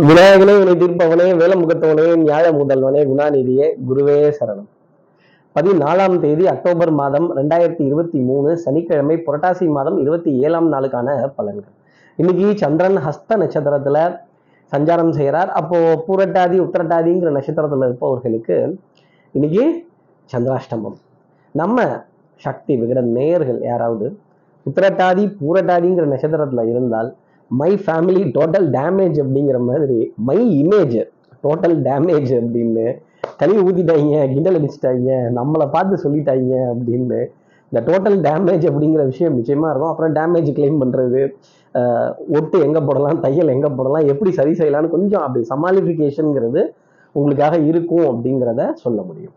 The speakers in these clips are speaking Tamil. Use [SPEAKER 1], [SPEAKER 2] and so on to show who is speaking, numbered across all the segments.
[SPEAKER 1] விநாயகனே வினை தீர்ப்பவனே வேலமுகத்தவனே நியாய முதல்வனே குணாநிதியே குருவே சரணம். பதினாலாம் தேதி அக்டோபர் மாதம் ரெண்டாயிரத்தி இருபத்தி மூணு சனிக்கிழமை புரட்டாசி மாதம் இருபத்தி ஏழாம் நாளுக்கான பலன்கள். இன்னைக்கு சந்திரன் ஹஸ்த நட்சத்திரத்துல சஞ்சாரம் செய்கிறார். அப்போ பூரட்டாதி உத்திரட்டாதிங்கிற நட்சத்திரத்துல இருப்பவர்களுக்கு இன்னைக்கு சந்திராஷ்டமம். நம்ம சக்தி விகட நேயர்கள் யாராவது உத்திரட்டாதி பூரட்டாதிங்கிற நட்சத்திரத்துல இருந்தால் மை ஃபேமிலி டோட்டல் டேமேஜ் அப்படிங்கிற மாதிரி மை இமேஜ் டோட்டல் டேமேஜ் அப்படின்னு தனி ஊதிட்டாங்க கிண்டல் அடிச்சிட்டாங்க நம்மளை பார்த்து சொல்லிட்டாங்க அப்படின்னு. இந்த டோட்டல் டேமேஜ் அப்படிங்கிற விஷயம் நிச்சயமாக இருக்கும். அப்புறம் டேமேஜ் கிளைம் பண்ணுறது ஒட்டு எங்கே போடலாம் தையல் எங்கே போடலாம் எப்படி சரி செய்யலாம்னு கொஞ்சம் அப்படி சமாளிஃபிகேஷனுங்கிறது உங்களுக்காக இருக்கும் அப்படிங்கிறத சொல்ல முடியும்.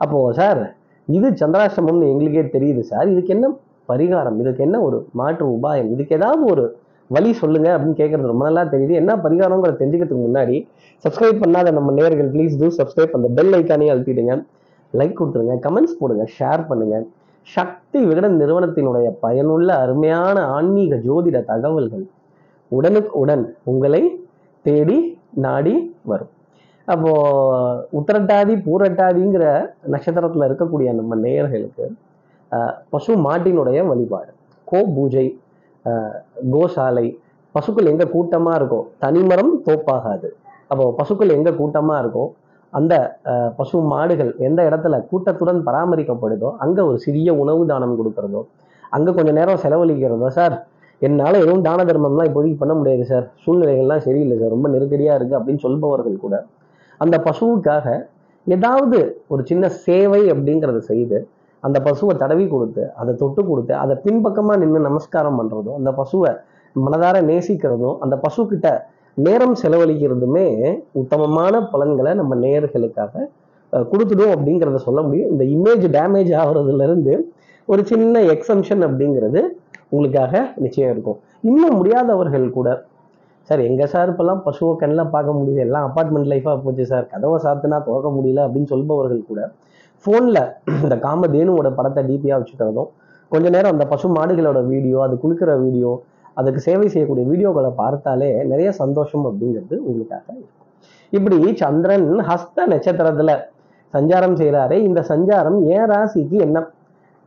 [SPEAKER 1] அப்போது சார் இது சந்திராஷ்டமம்னு எங்களுக்கே தெரியுது சார். இதுக்கு என்ன பரிகாரம்? இதுக்கு என்ன ஒரு மாற்று உபாயம்? இதுக்கு ஏதாவது ஒரு வழி சொல்லுங்க அப்படின்னு கேட்கறது ரொம்ப நல்லா தெரியுது. என்ன பரிகாரங்கிறத தெரிஞ்சுக்கிறதுக்கு முன்னாடி சப்ஸ்கிரைப் பண்ணாத நம்ம நேர்கள் ப்ளீஸ் டூ சப்ஸ்கிரைப் அந்த பெல் ஐக்கானே அழுத்திடுங்க. லைக் கொடுத்துருங்க கமெண்ட்ஸ் போடுங்க ஷேர் பண்ணுங்க. சக்தி விகடன் நிறுவனத்தினுடைய பயனுள்ள அருமையான ஆன்மீக ஜோதிட தகவல்கள் உடனுக்கு உடன் உங்களை தேடி நாடி வரும். அப்போ உத்திரட்டாதி பூரட்டாதிங்கிற நட்சத்திரத்தில் இருக்கக்கூடிய நம்ம நேயர்களுக்கு பசு மாட்டினுடைய வழிபாடு. கோ பூஜை கோசாலை பசுக்கள் எங்கே கூட்டமாக இருக்கோ தனிமரம் தோப்பாகாது. அப்போ பசுக்கள் எங்கே கூட்டமாக இருக்கோ அந்த பசு மாடுகள் எந்த இடத்துல கூட்டத்துடன் பராமரிக்கப்படுதோ அங்கே ஒரு சிறிய உணவு தானம் கொடுக்குறதோ அங்கே கொஞ்சம் நேரம் செலவழிக்கிறதோ சார் என்னால் எதுவும் தான தர்மம்லாம் இப்போதைக்கு பண்ண முடியாது சார். சூழ்நிலைகள்லாம் சரியில்லை சார். ரொம்ப நெருக்கடியாக இருக்குது அப்படின்னு சொல்பவர்கள் கூட. அந்த பசுவுக்காக ஏதாவது ஒரு சின்ன சேவை அப்படிங்கிறத செய்து அந்த பசுவை தடவி கொடுத்து அதை தொட்டு கொடுத்து அதை பின்பக்கமாக நின்று நமஸ்காரம் பண்ணுறதும் அந்த பசுவை மனதார நேசிக்கிறதும் அந்த பசுக்கிட்ட நேரம் செலவழிக்கிறதுமே உத்தமமான பலன்களை நம்ம நேர்களுக்காக கொடுத்துடும் அப்படிங்கிறத சொல்ல முடியும். இந்த இமேஜ் டேமேஜ் ஆகிறதுலேருந்து ஒரு சின்ன எக்ஸம்ஷன் அப்படிங்கிறது உங்களுக்காக நிச்சயம் இருக்கும். இன்னும் முடியாதவர்கள் கூட சார் எங்கள் சார் இப்போல்லாம் பசுவை கண்ணில் பார்க்க முடியுது? எல்லாம் அப்பார்ட்மெண்ட் லைஃபாக போச்சு சார். கதவை சாத்துனா துறக்க முடியல அப்படின்னு சொல்பவர்கள் கூட ஃபோனில் இந்த காமதேனுவோட படத்தை டிபியாக வச்சுக்கிறதும் கொஞ்ச நேரம் அந்த பசு மாடுகளோட வீடியோ அது குளிக்கிற வீடியோ அதுக்கு சேவை செய்யக்கூடிய வீடியோக்களை பார்த்தாலே நிறைய சந்தோஷம் அப்படிங்கிறது உங்களுக்காக இருக்கும். இப்படி சந்திரன் ஹஸ்த நட்சத்திரத்தில் சஞ்சாரம் செய்கிறாரே இந்த சஞ்சாரம் ஏன் ராசிக்கு என்ன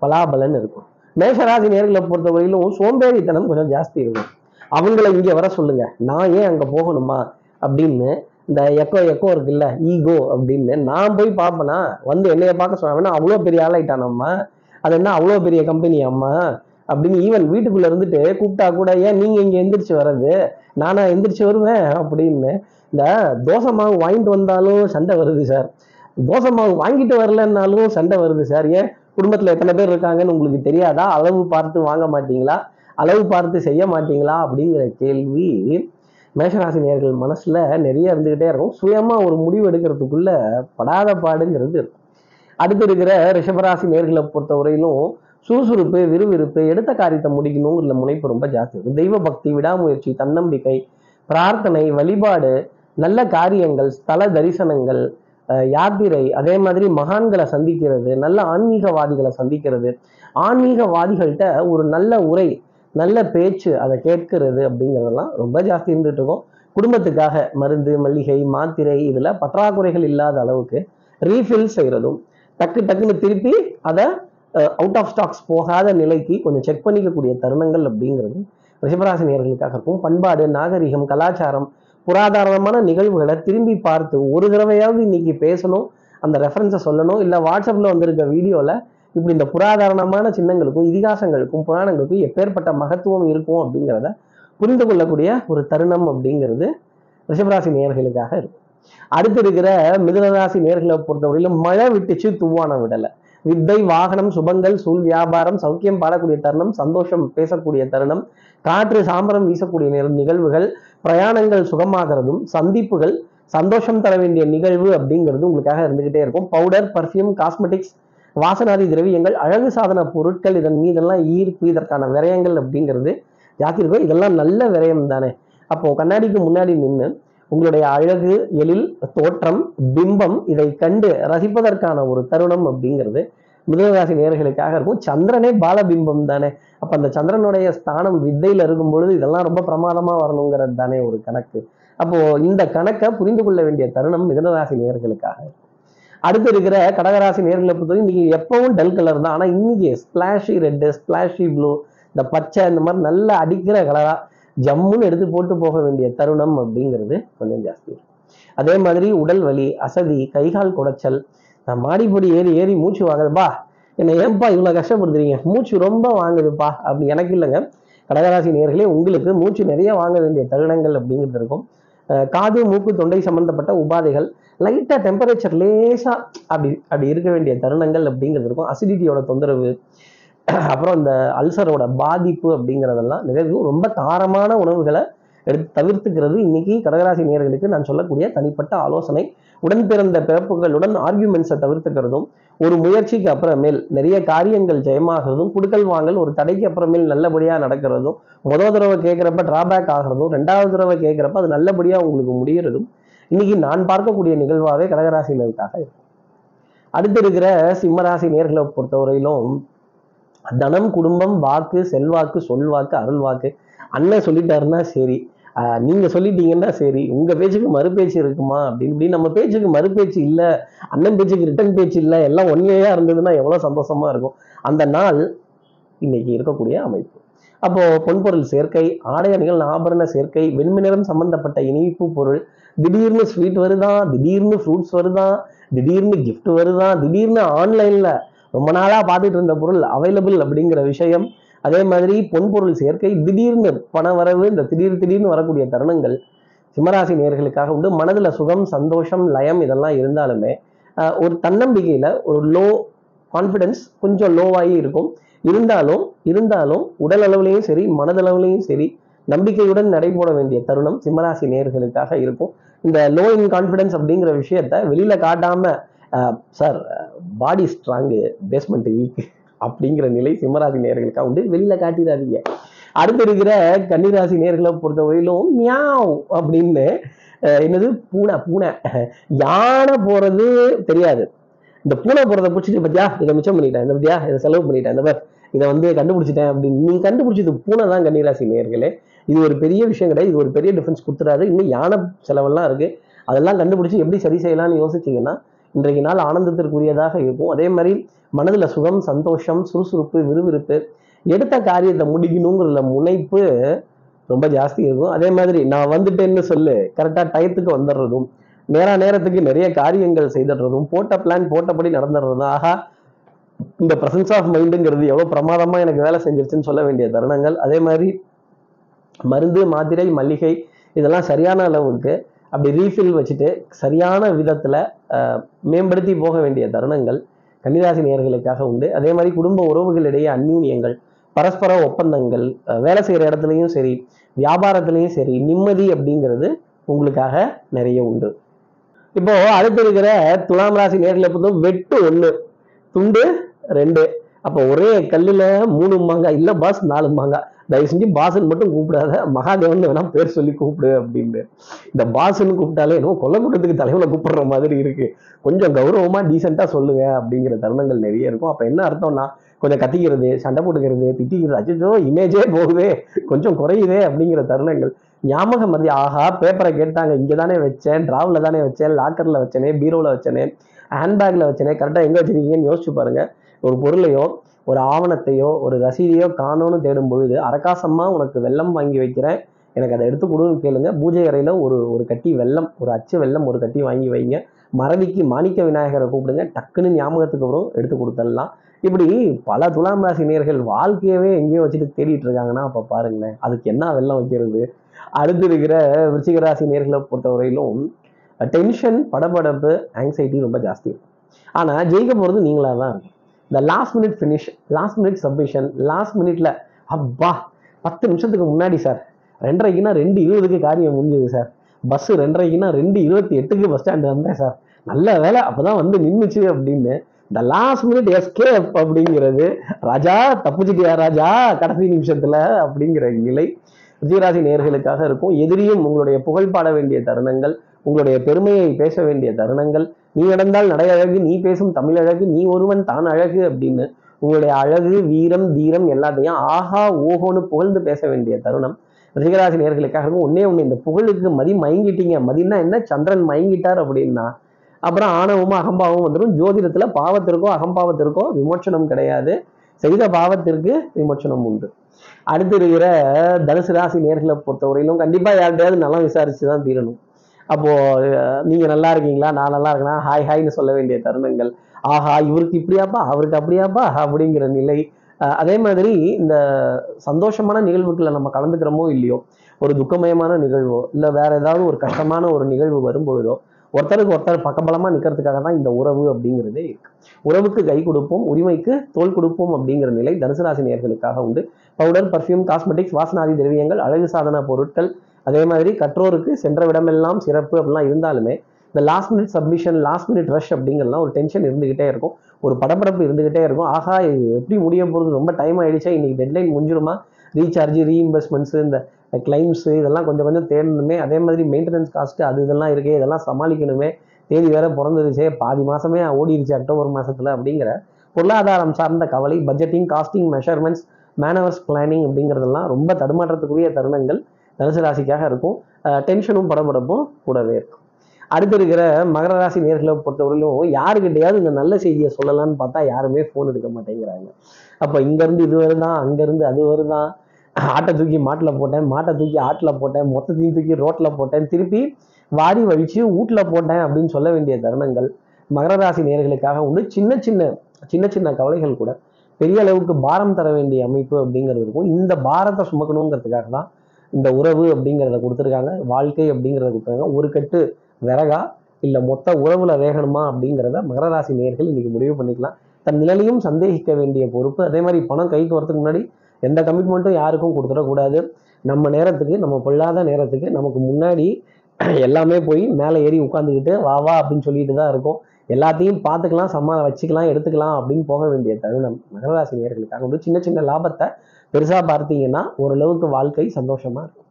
[SPEAKER 1] பலாபலன் இருக்கும். மேஷராசி நேர்களை பொறுத்தவரையிலும் சோம்பேறித்தனம் கொஞ்சம் ஜாஸ்தி இருக்கும். அவங்கள இங்கே வர சொல்லுங்க நான் ஏன் அங்கே போகணுமா அப்படின்னு இந்த எக்கோ எக்கோ இருக்குல்ல ஈகோ அப்படின்னு நான் போய் பார்ப்பேனா வந்து என்னைய பார்க்க சொன்னா அவ்வளோ பெரிய ஆளாயிட்டானம்மா அது என்ன அவ்வளோ பெரிய கம்பெனி அம்மா அப்படின்னு ஈவன் வீட்டுக்குள்ள இருந்துட்டு கூப்பிட்டா கூட ஏன் நீங்க இங்க எந்திரிச்சு வர்றது? நானா எந்திரிச்சு வருவேன் அப்படின்னு இந்த தோசை மாவு வாங்கிட்டு வந்தாலும் சண்டை வருது சார். தோசை மாவு வாங்கிட்டு வரலன்னாலும் சண்டை வருது சார். ஏன்? குடும்பத்துல எத்தனை பேர் இருக்காங்கன்னு உங்களுக்கு தெரியாதா? அளவு பார்த்து வாங்க மாட்டீங்களா? அளவு பார்த்து செய்ய மாட்டீங்களா? அப்படிங்கிற கேள்வி மேஷராசி நேர்கள் மனசுல நிறைய இருந்துகிட்டே இருக்கும். சுயமா ஒரு முடிவு எடுக்கிறதுக்குள்ள படாத பாடுங்கிறது இருக்கும். அடுத்து இருக்கிற ரிஷபராசி நேர்களை பொறுத்தவரையிலும் சுறுசுறுப்பு விறுவிறுப்பு எடுத்த காரியத்தை முடிக்கணுங்கிற முனைப்பு ரொம்ப ஜாஸ்தி இருக்கும். தெய்வ பக்தி விடாமுயற்சி தன்னம்பிக்கை பிரார்த்தனை வழிபாடு நல்ல காரியங்கள் ஸ்தல தரிசனங்கள் யாத்திரை அதே மாதிரி மகான்களை சந்திக்கிறது நல்ல ஆன்மீகவாதிகளை சந்திக்கிறது. ஆன்மீகவாதிகள்கிட்ட ஒரு நல்ல உரை நல்ல பேச்சு அதை கேட்கிறது அப்படிங்கிறதெல்லாம் ரொம்ப ஜாஸ்தி இருந்துட்டு இருக்கும். குடும்பத்துக்காக மருந்து மல்லிகை மாத்திரை இதில் பற்றாக்குறைகள் இல்லாத அளவுக்கு ரீஃபில் செய்கிறதும் டக்கு டக்குன்னு திருப்பி அதை அவுட் ஆஃப் ஸ்டாக்ஸ் போகாத நிலைக்கு கொஞ்சம் செக் பண்ணிக்கக்கூடிய தருணங்கள் அப்படிங்கிறது ரிஷபராசினியர்களுக்காக இருக்கும். பண்பாடு நாகரிகம் கலாச்சாரம் புராதாரணமான நிகழ்வுகளை திரும்பி பார்த்து ஒரு தடவையாவது இன்னைக்கு பேசணும் அந்த ரெஃபரன்ஸை சொல்லணும் இல்லை வாட்ஸ்அப்பில் வந்திருக்க வீடியோவில் இப்படி இந்த புராதாரணமான சின்னங்களுக்கும் இதிகாசங்களுக்கும் புராணங்களுக்கும் எப்பேற்பட்ட மகத்துவம் இருக்கும் அப்படிங்கிறத புரிந்து கொள்ளக்கூடிய ஒரு தருணம் அப்படிங்கிறது ரிஷபராசி நேர்களுக்காக இருக்கும் அடுத்து இருக்கிற மிதுனராசி நேர்களை பொறுத்தவரையிலும் மழை விட்டுச்சு துவான விடலை. வித்தை வாகனம் சுபங்கள் சூழ் வியாபாரம் சௌக்கியம் பாடக்கூடிய தருணம் சந்தோஷம் பேசக்கூடிய தருணம் காற்று சாம்பரம் வீசக்கூடிய நேரம் நிகழ்வுகள் பிரயாணங்கள் சுகமாகிறதும் சந்திப்புகள் சந்தோஷம் தர வேண்டிய நிகழ்வு அப்படிங்கிறது உங்களுக்காக இருந்துகிட்டே இருக்கும். பவுடர் பர்ஃப்யூம் காஸ்மெட்டிக்ஸ் வாசனாதி திரவியங்கள் அழகு சாதன பொருட்கள் இதன் மீதெல்லாம் ஈர்ப்பு இதற்கான விரயங்கள் அப்படிங்கிறது ஜாஸ்தி இதெல்லாம் நல்ல விரயம் தானே. அப்போ கண்ணாடிக்கு முன்னாடி நின்று உங்களுடைய அழகு எழில் தோற்றம் பிம்பம் இதை கண்டு ரசிப்பதற்கான ஒரு தருணம் அப்படிங்கிறது மிருகராசி நேர்களுக்காக இருக்கும். சந்திரனே பாலபிம்பம் தானே. அப்ப அந்த சந்திரனுடைய ஸ்தானம் வித்தையில இருக்கும் பொழுது இதெல்லாம் ரொம்ப பிரமாதமா வரணுங்கிறது தானே ஒரு கணக்கு. அப்போ இந்த கணக்கை புரிந்து கொள்ள வேண்டிய தருணம் மிதனராசி நேர்களுக்காக அடுத்து இருக்கிற கடகராசி நேர்களை பொறுத்தவரை இன்னைக்கு எப்பவும் டல் கலர் தான். ஆனா இன்னைக்கு ஸ்பிளாஷி ரெட்டு ஸ்பிளாஷி ப்ளூ இந்த பச்சை இந்த மாதிரி நல்லா அடிக்கிற கலரா ஜம்முன்னு எடுத்து போட்டு போக வேண்டிய தருணம் அப்படிங்கிறது கொஞ்சம் ஜாஸ்தி அதே மாதிரி உடல் வலி அசதி கைகால் குடைச்சல் நான் மாடிப்படி ஏறி ஏறி மூச்சு வாங்குதுப்பா என்னை ஏன்பா இவ்வளோ கஷ்டப்படுத்துறீங்க? மூச்சு ரொம்ப வாங்குதுப்பா. அப்படி எனக்கு இல்லைங்க. கடகராசி நேர்களே உங்களுக்கு மூச்சு நிறைய வாங்க வேண்டிய தருணங்கள் அப்படிங்கிறது இருக்கும். காது மூக்கு தொண்டை சம்பந்தப்பட்ட உபாதைகள் லைட்டாக டெம்பரேச்சர் லேசாக அப்படி அப்படி இருக்க வேண்டிய தருணங்கள் அப்படிங்கிறது இருக்கும். அசிடிட்டியோட தொந்தரவு அப்புறம் இந்த அல்சரோட பாதிப்பு அப்படிங்கிறதெல்லாம் நிகழ்வு. ரொம்ப காரமான உணவுகளை எடுத்து தவிர்த்துக்கிறது இன்னைக்கு கடகராசி நேர்களுக்கு நான் சொல்லக்கூடிய தனிப்பட்ட ஆலோசனை. உடன் பிறந்த பிறப்புகளுடன் ஆர்கியூமெண்ட்ஸை தவிர்த்துக்கிறதும் ஒரு முயற்சிக்கு அப்புறமேல் நிறைய காரியங்கள் ஜெயமாகிறதும் குடுக்கல் வாங்கல் ஒரு தடைக்கு அப்புறமேல் நல்லபடியாக நடக்கிறதும் முதல் தடவை கேட்குறப்ப டிராபேக் ஆகிறதும் ரெண்டாவது தடவை கேட்குறப்ப அது நல்லபடியாக உங்களுக்கு முடிகிறதும் இன்னைக்கு நான் பார்க்கக்கூடிய நிகழ்வாகவே கடகராசினருக்காக இருக்கும். அடுத்து இருக்கிற சிம்மராசி நேர்களை பொறுத்தவரையிலும் தனம் குடும்பம் வாக்கு செல்வாக்கு சொல்வாக்கு அருள்வாக்கு அண்ணன் சொல்லிட்டாருன்னா சரி நீங்கள் நீங்க சொல்லிட்டீங்கன்னா சரி உங்க பேச்சுக்கு மறுபேச்சு இருக்குமா? அப்படின்னு இப்படி நம்ம பேச்சுக்கு மறுபேச்சு இல்ல அண்ணன் பேச்சுக்கு ரிட்டன் பேச்சு இல்ல எல்லாம் ஒன்னையா இருந்ததுன்னா எவ்வளவு சந்தோஷமா இருக்கும். அந்த நாள் இன்னைக்கு இருக்கக்கூடிய அமைப்பு. அப்போ பொன்பொருள் சேர்க்கை ஆடை அணிகள் ஆபரண சேர்க்கை வெண்மினிறம் சம்பந்தப்பட்ட இனிப்பு பொருள் திடீர்னு ஸ்வீட் வருதா திடீர்னு ஃப்ரூட்ஸ் வருதா திடீர்னு கிஃப்ட் வருதா திடீர்னு ஆன்லைன்ல ரொம்ப நாளா பார்த்துட்டு இருந்த பொருள் அவைலபிள் அப்படிங்கிற விஷயம் அதே மாதிரி பொன்பொருள் சேர்க்கை திடீர்னு பண வரவு இந்த திடீர் திடீர்னு வரக்கூடிய தருணங்கள் சிம்மராசி நேர்களுக்காக உண்டு. மனதில் சுகம் சந்தோஷம் லயம் இதெல்லாம் இருந்தாலுமே ஒரு தன்னம்பிக்கையில் ஒரு லோ கான்ஃபிடன்ஸ் கொஞ்சம் லோவாகி இருக்கும். இருந்தாலும் இருந்தாலும் உடல் அளவுலேயும் சரி மனதளவுலேயும் சரி நம்பிக்கையுடன் நடைபோட வேண்டிய தருணம் சிம்மராசி நேர்களுக்காக இருக்கும். இந்த லோ இன் கான்ஃபிடன்ஸ் அப்படிங்கிற விஷயத்த வெளியில் காட்டாமல் sir body strong basement weak. அப்படிங்கிற நிலை சிம்மராசி நேர்களுக்காக உண்டு? வெளியில காட்டிடாதீங்க அடுத்து இருக்கிற கன்னிராசி நேர்களை பொறுத்தவரையிலும் மியாவ் அப்படின்னு என்னது? பூனை பூனை. யானை போறது தெரியாது. இந்த பூனை போறதை பிடிச்சிட்டு பத்தியா? இதை மிச்சம் பண்ணிட்டேன். இந்த பத்தியா? இதை செலவு பண்ணிட்டேன். இந்த இதை வந்து கண்டுபிடிச்சிட்டேன் அப்படின்னு. நீ கண்டுபிடிச்சது பூனை தான் கன்னிராசி நேர்களே. இது ஒரு பெரிய விஷயம் கிடையாது. இது ஒரு பெரிய டிஃபரன்ஸ் கொடுத்துறாரு இன்னும் யானை செலவெல்லாம் இருக்கு. அதெல்லாம் கண்டுபிடிச்சி எப்படி சரி செய்யலாம்னு யோசிச்சீங்கன்னா இன்றைக்கு நாள் ஆனந்தத்திற்குரியதாக இருக்கும். அதே மாதிரி மனதில் சுகம் சந்தோஷம் சுறுசுறுப்பு விறுவிறுப்பு எடுத்த காரியத்தை முடிக்கணுங்கிற முனைப்பு ரொம்ப ஜாஸ்தி இருக்கும். அதே மாதிரி நான் வந்துட்டேன்னு சொல்லு கரெக்டாக டயத்துக்கு வந்துடுறதும் நேரா நேரத்துக்கு நிறைய காரியங்கள் செய்துடுறதும் போட்ட பிளான் போட்டபடி நடந்துடுறதும் ஆகா இந்த ப்ரசன்ஸ் ஆஃப் மைண்டுங்கிறது எவ்வளோ பிரமாதமாக எனக்கு வேலை செஞ்சிருச்சுன்னு சொல்ல வேண்டிய தருணங்கள். அதே மாதிரி மருந்து மாத்திரை மல்லிகை இதெல்லாம் சரியான அளவுக்கு அப்படி ரீஃபில் வச்சுட்டு சரியான விதத்தில் மேம்படுத்தி போக வேண்டிய தருணங்கள் கன்னிராசி நேர்களுக்காக உண்டு. அதே மாதிரி குடும்ப உறவுகளிடையே அந்யூன்யங்கள் பரஸ்பர ஒப்பந்தங்கள் வேலை செய்கிற இடத்துலையும் சரி வியாபாரத்துலேயும் சரி நிம்மதி அப்படிங்கிறது உங்களுக்காக நிறைய உண்டு. இப்போ அடுத்து இருக்கிற துலாம் ராசி நேரில் பார்த்தோம் வெட்டு ஒன்று துண்டு ரெண்டு. அப்போ ஒரே கல்லில் மூணு மாங்காய் இல்லை பாஸ் நாலு மாங்காய் தயவு செஞ்சு பாசன் மட்டும் கூப்பிடாத. மகாதேவன் வேணா பேர் சொல்லி கூப்பிடு அப்படின்னு. இந்த பாசன் கூப்பிட்டாலே என்னமோ கொல்லக்கூட்டத்துக்கு தலைவனை கூப்பிடுற மாதிரி இருக்கு. கொஞ்சம் கௌரவமா டீசெண்டா சொல்லுங்க அப்படிங்கிற தருணங்கள் நிறைய இருக்கும். அப்ப என்ன அர்த்தம்னா கொஞ்சம் கத்திக்கிறது சண்டை போட்டுக்கிறது திட்டிக்கிறது அச்சோ இமேஜே போகுதே கொஞ்சம் குறையுதே அப்படிங்கிற தருணங்கள். ஞாபகம் மறதி ஆஹா பேப்பரை கேட்டாங்க இங்கே தானே வச்சேன் டிராவில் தானே வச்சேன் லாக்கரில் வச்சேனே பீரோவில் வச்சேனே ஹேண்ட்பேக்கில் வச்சேனே கரெக்டாக எங்கே வச்சிருக்கீங்கன்னு யோசிச்சு பாருங்க. ஒரு பொருளையோ ஒரு ஆவணத்தையோ ஒரு ரசீதையோ காணோன்னு தேடும் பொழுது அரகாசமாக உனக்கு வெள்ளம் வாங்கி வைக்கிறேன். எனக்கு அதை எடுத்து கொடுன்னு கேளுங்க. பூஜை அறையில் ஒரு ஒரு கட்டி வெள்ளம் ஒரு அச்சு வெள்ளம் ஒரு கட்டி வாங்கி வைங்க. மறதிக்கு மாணிக்க விநாயகரை கூப்பிடுங்க. டக்குன்னு ஞாபகத்துக்கு வரும் எடுத்து கொடுத்துடலாம். இப்படி பல துலாம் ராசி நேர்கள் வாழ்க்கையவே எங்கேயோ வச்சுட்டு தேடிட்டு இருக்காங்கன்னா அப்போ பாருங்களேன். அதுக்கு என்ன வெள்ளம் வைக்கிறது? அடுத்து இருக்கிற விருச்சிக ராசி நேர்களை பொறுத்தவரையிலும் டென்ஷன் படபடப்பு ஆங்ஸைட்டி ரொம்ப ஜாஸ்தி இருக்கும். ஆனால் ஜெயிக்க போகிறது நீங்களாக தான் இருக்கும். இந்த last minute finish last minute submission last மினிட்ல அப்பா பத்து நிமிஷத்துக்கு முன்னாடி சார் ரெண்டரைக்குன்னா ரெண்டு இருபதுக்கு காரியம் முடிஞ்சது சார் பஸ் ரெண்டரைக்குன்னா ரெண்டு இருபத்தி எட்டுக்கு பஸ் ஸ்டாண்டு வந்தேன் சார் நல்ல வேலை அப்பதான் வந்து நின்றுச்சு அப்படின்னு. இந்த லாஸ்ட் மினிட் எஸ்கேப் அப்படிங்கிறது ராஜா தப்புச்சிட்டியா ராஜா கடைசி நிமிஷத்துல அப்படிங்கிற நிலை விஜயராசி நேர்களுக்காக இருக்கும். எதிரியும் உங்களுடைய புகழ் பாட வேண்டிய தருணங்கள் உங்களுடைய பெருமையை பேச வேண்டிய தருணங்கள் நீ நடந்தால் நடை அழகு நீ பேசும் தமிழ் அழகு நீ ஒருவன் தான் அழகு அப்படின்னு உங்களுடைய அழகு வீரம் தீரம் எல்லாத்தையும் ஆஹா ஓஹோன்னு புகழ்ந்து பேச வேண்டிய தருணம். ரிஷிகராசி நேர்களுக்காக ஒன்னே ஒன்று இந்த புகழுக்கு மதி மயங்கிட்டீங்க. மதினா என்ன? சந்திரன் மயங்கிட்டார் அப்படின்னா அப்புறம் ஆணவமும் அகம்பாவமும் வந்துடும் ஜோதிடத்துல பாவத்திற்கோ அகம்பாவத்திற்கோ விமோச்சனம் கிடையாது. செய்த பாவத்திற்கு விமோச்சனம் உண்டு. அடுத்து இருக்கிற தனுசு ராசி நேர்களை பொறுத்தவரையிலும் கண்டிப்பா யார்கிட்டயாவது நல்லா விசாரிச்சு தான் தீரணும். அப்போது நீங்கள் நல்லா இருக்கீங்களா? நான் நல்லா இருக்கேனா? ஹாய் ஹாய்னு சொல்ல வேண்டிய தருணங்கள். ஆஹா இவருக்கு இப்படியாப்பா? அவருக்கு அப்படியாப்பா? அப்படிங்கிற நிலை. அதே மாதிரி இந்த சந்தோஷமான நிகழ்வுகளை நம்ம கலந்துக்கிறோமோ இல்லையோ? ஒரு துக்கமயமான நிகழ்வோ இல்லை வேற ஏதாவது ஒரு கஷ்டமான ஒரு நிகழ்வு வரும் பொழுதோ ஒருத்தருக்கு ஒருத்தர் பக்கபலமாக நிற்கிறதுக்காக தான் இந்த உறவு அப்படிங்கிறதே இருக்கு. உறவுக்கு கை கொடுப்போம் உரிமைக்கு தோல் கொடுப்போம் அப்படிங்கிற நிலை தனுசு ராசி நேர்களுக்காக உண்டு. பவுடர் பர்ஃப்யூம் காஸ்மெட்டிக்ஸ் வாசனாதி திரவியங்கள் அழகு சாதன பொருட்கள் அதே மாதிரி கற்றோருக்கு சென்ற விடமெல்லாம் சிறப்பு அப்படிலாம் இருந்தாலுமே இந்த last minute submission last minute rush அப்படிங்கிறலாம் ஒரு டென்ஷன் இருந்துகிட்டே இருக்கும். ஒரு படபடப்பு இருந்துகிட்டே இருக்கும். ஆகா இது எப்படி முடிய போகிறது ரொம்ப டைம் ஆகிடுச்சா இன்னைக்கு டெட்லைன் முடிஞ்சிருமா? ரீசார்ஜ் ரீஇன்வெஸ்ட்மெண்ட்ஸ் இந்த கிளைம்ஸு இதெல்லாம் கொஞ்சம் கொஞ்சம் தேடணுமே. அதே மாதிரி மெயின்டெனன்ஸ் காஸ்ட்டு அது இதெல்லாம் இருக்கே இதெல்லாம் சமாளிக்கணுமே. தேதி வேற பிறந்துருச்சே. பாதி மாதமே ஓடிடுச்சு அக்டோபர் மாதத்தில் அப்படிங்கிற பொருளாதாரம் சார்ந்த கவலை budgeting costing measurements manoeuvres planning அப்படிங்கிறதெல்லாம் ரொம்ப தடுமாற்றத்துக்குரிய தருணங்கள். தனுசு ராசிக்காக இருக்கும். டென்ஷனும் படபடப்பும் கூடவே இருக்கும். அடுத்து இருக்கிற மகர ராசி நேர்களை பொறுத்தவரையிலும் யாருக்கிட்டையாவது இந்த நல்ல செய்தியை சொல்லலாம்னு பார்த்தா யாருமே ஃபோன் எடுக்க மாட்டேங்கிறாங்க. அப்போ இங்கேருந்து இது வருதான் அங்கேருந்து அது வருதான் ஆட்டை தூக்கி மாட்டில் போட்டேன் மாட்டை தூக்கி ஆட்டில் போட்டேன் மொத்தத்தையும் தூக்கி ரோட்டில் போட்டேன் திருப்பி வாரி வழித்து வீட்டில் போட்டேன் அப்படின்னு சொல்ல வேண்டிய தருணங்கள் மகர ராசி நேர்களுக்காக உண்டு. சின்ன சின்ன சின்ன சின்ன கவலைகள் கூட பெரிய அளவுக்கு பாரம் தர வேண்டிய அமைப்பு அப்படிங்கிறது இருக்கும். இந்த பாரத்தை சுமக்கணுங்கிறதுக்காக தான் இந்த உறவு அப்படிங்கிறத கொடுத்துருக்காங்க வாழ்க்கை அப்படிங்கிறத கொடுத்துருக்காங்க. ஒரு கட்டு விறகா இல்லை மொத்த உறவுல வேகணுமா அப்படிங்கிறத மகர ராசி நேர்கள் இன்னைக்கு முடிவு பண்ணிக்கலாம். தன் நிலையிலையும் சந்தேகிக்க வேண்டிய பொறுப்பு. அதே மாதிரி பணம் கைக்கு வரதுக்கு முன்னாடி எந்த கமிட்மெண்ட்டும் யாருக்கும் கொடுத்துடக்கூடாது. நம்ம நேரத்துக்கு நம்ம பொல்லாத நேரத்துக்கு நமக்கு முன்னாடி எல்லாமே போய் மேலே ஏறி உட்காந்துக்கிட்டு வா வா அப்படின்னு சொல்லிட்டு தான் இருக்கும். எல்லாத்தையும் பார்த்துக்கலாம் சம்மா வச்சுக்கலாம் எடுத்துக்கலாம் அப்படின்னு போக வேண்டிய தருணம். மகராசி நேர்களுக்காக வந்து சின்ன சின்ன லாபத்தை பெருசாக பார்த்தீங்கன்னா ஓரளவுக்கு வாழ்க்கை சந்தோஷமா இருக்கும்.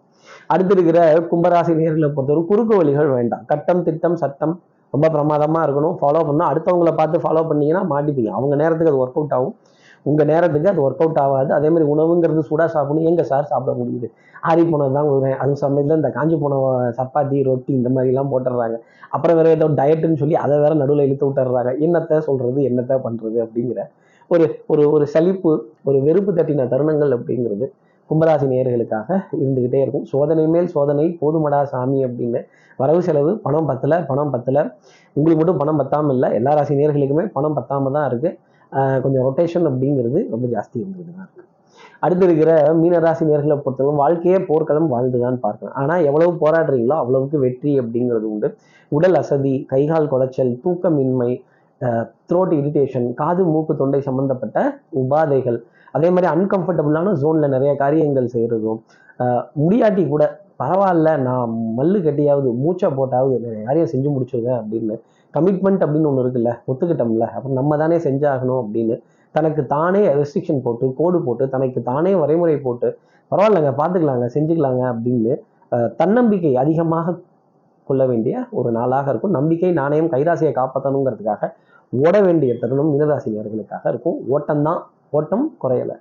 [SPEAKER 1] அடுத்து இருக்கிற கும்பராசி நேர்களை பொறுத்தவரை குறுக்கு வழிகள் வேண்டாம். கட்டம் திட்டம் சட்டம் ரொம்ப பிரமாதமாக இருக்கணும். ஃபாலோ பண்ணால் அடுத்தவங்கள பார்த்து ஃபாலோ பண்ணிங்கன்னா மாட்டிப்பீங்க. அவங்க நேரத்துக்கு அது ஒர்க் அவுட் ஆகும். உங்கள் நேரத்துக்கு அது ஒர்க் அவுட் ஆகாது. அதே மாதிரி உணவுங்கிறது சூடாக சாப்பிடணும். எங்கே சார் சாப்பிட முடியுது? ஆறி போனது தான் கொடுக்குறேன் அது சமயத்தில் இந்த காஞ்சி போன சப்பாத்தி ரொட்டி இந்த மாதிரிலாம் போட்டுடுறாங்க. அப்புறம் வேறு ஏதோ டயட்டுன்னு சொல்லி அதை வேற நடுவில் இழுத்து விட்டுறாங்க என்னத்தை சொல்கிறது என்னத்தை பண்ணுறது அப்படிங்கிற ஒரு ஒரு ஒரு சலிப்பு ஒரு வெறுப்பு தட்டின தருணங்கள் அப்படிங்கிறது கும்பராசி நேயர்களுக்காக இருந்துக்கிட்டே இருக்கும். சோதனை மேல் சோதனை போதுமடா சாமி அப்படின்னு. வரவு செலவு பணம் பத்தல பணம் பத்தல. உங்களுக்கு மட்டும் பணம் பத்தாமல் இல்லை. எல்லா ராசி நேர்களுக்குமே பணம் பத்தாமல் தான் இருக்குது கொஞ்சம் ரொட்டேஷன் அப்படிங்கிறது ரொம்ப ஜாஸ்தி இருந்துகிட்டு தான் இருக்கு. அடுத்து இருக்கிற மீனராசி நேர்களை பொறுத்தவரை வாழ்க்கையே போர்க்களம் வாழ்ந்துதான் பார்க்கலாம். ஆனால் எவ்வளவு போராடுறீங்களோ அவ்வளவுக்கு வெற்றி அப்படிங்கிறது உண்டு. உடல் அசதி கைகால் குடைச்சல் தூக்கமின்மை த்ரோட் இரிட்டேஷன் காது மூக்கு தொண்டை சம்பந்தப்பட்ட உபாதைகள் அதே மாதிரி அன்கம்ஃபர்டபுளான ஜோனில் நிறைய காரியங்கள் செய்கிறதும் முடியாட்டி கூட பரவாயில்ல நான் மல்லு கட்டியாவது மூச்சை போட்டாவது நிறைய காரியம் செஞ்சு முடிச்சிருவேன் அப்படின்னு கமிட்மெண்ட் அப்படின்னு ஒன்று இருக்குல்ல ஒத்துக்கிட்டோம்ல அப்புறம் நம்ம தானே செஞ்சாகணும் அப்படின்னு தனக்கு தானே ரெஸ்ட்ரிக்ஷன் போட்டு கோடு போட்டு தனக்கு தானே வரைமுறை போட்டு பரவாயில்லைங்க பார்த்துக்கலாங்க செஞ்சுக்கலாங்க அப்படின்னு தன்னம்பிக்கை அதிகமாக கொள்ள வேண்டிய ஒரு நாளாக இருக்கும். நம்பிக்கை நாணயம் கைராசியை காப்பாற்றணுங்கிறதுக்காக ஓட வேண்டிய தருணம் மீனராசி நேர்களுக்காக இருக்கும் ஓட்டம்தான் ஓட்டம் குறையலை.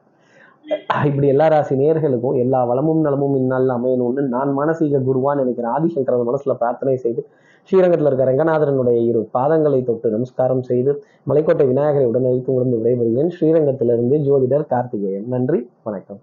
[SPEAKER 1] இப்படி எல்லா ராசி நேர்களுக்கும் எல்லா வளமும் நலமும் இந்நாளில் அமையணும்னு நான் மானசீக குருவான்னு நினைக்கிறேன். ஆதிசங்கரன் மனசுல பிரார்த்தனை செய்து ஸ்ரீரங்கத்தில் இருக்க ரங்கநாதரனுடைய இரு பாதங்களை தொட்டு நமஸ்காரம் செய்து மலைக்கோட்டை விநாயகரை உடனே உடனே விடைபெறுகிறேன். ஸ்ரீரங்கத்திலிருந்து ஜோதிடர் கார்த்திகேயன். நன்றி வணக்கம்.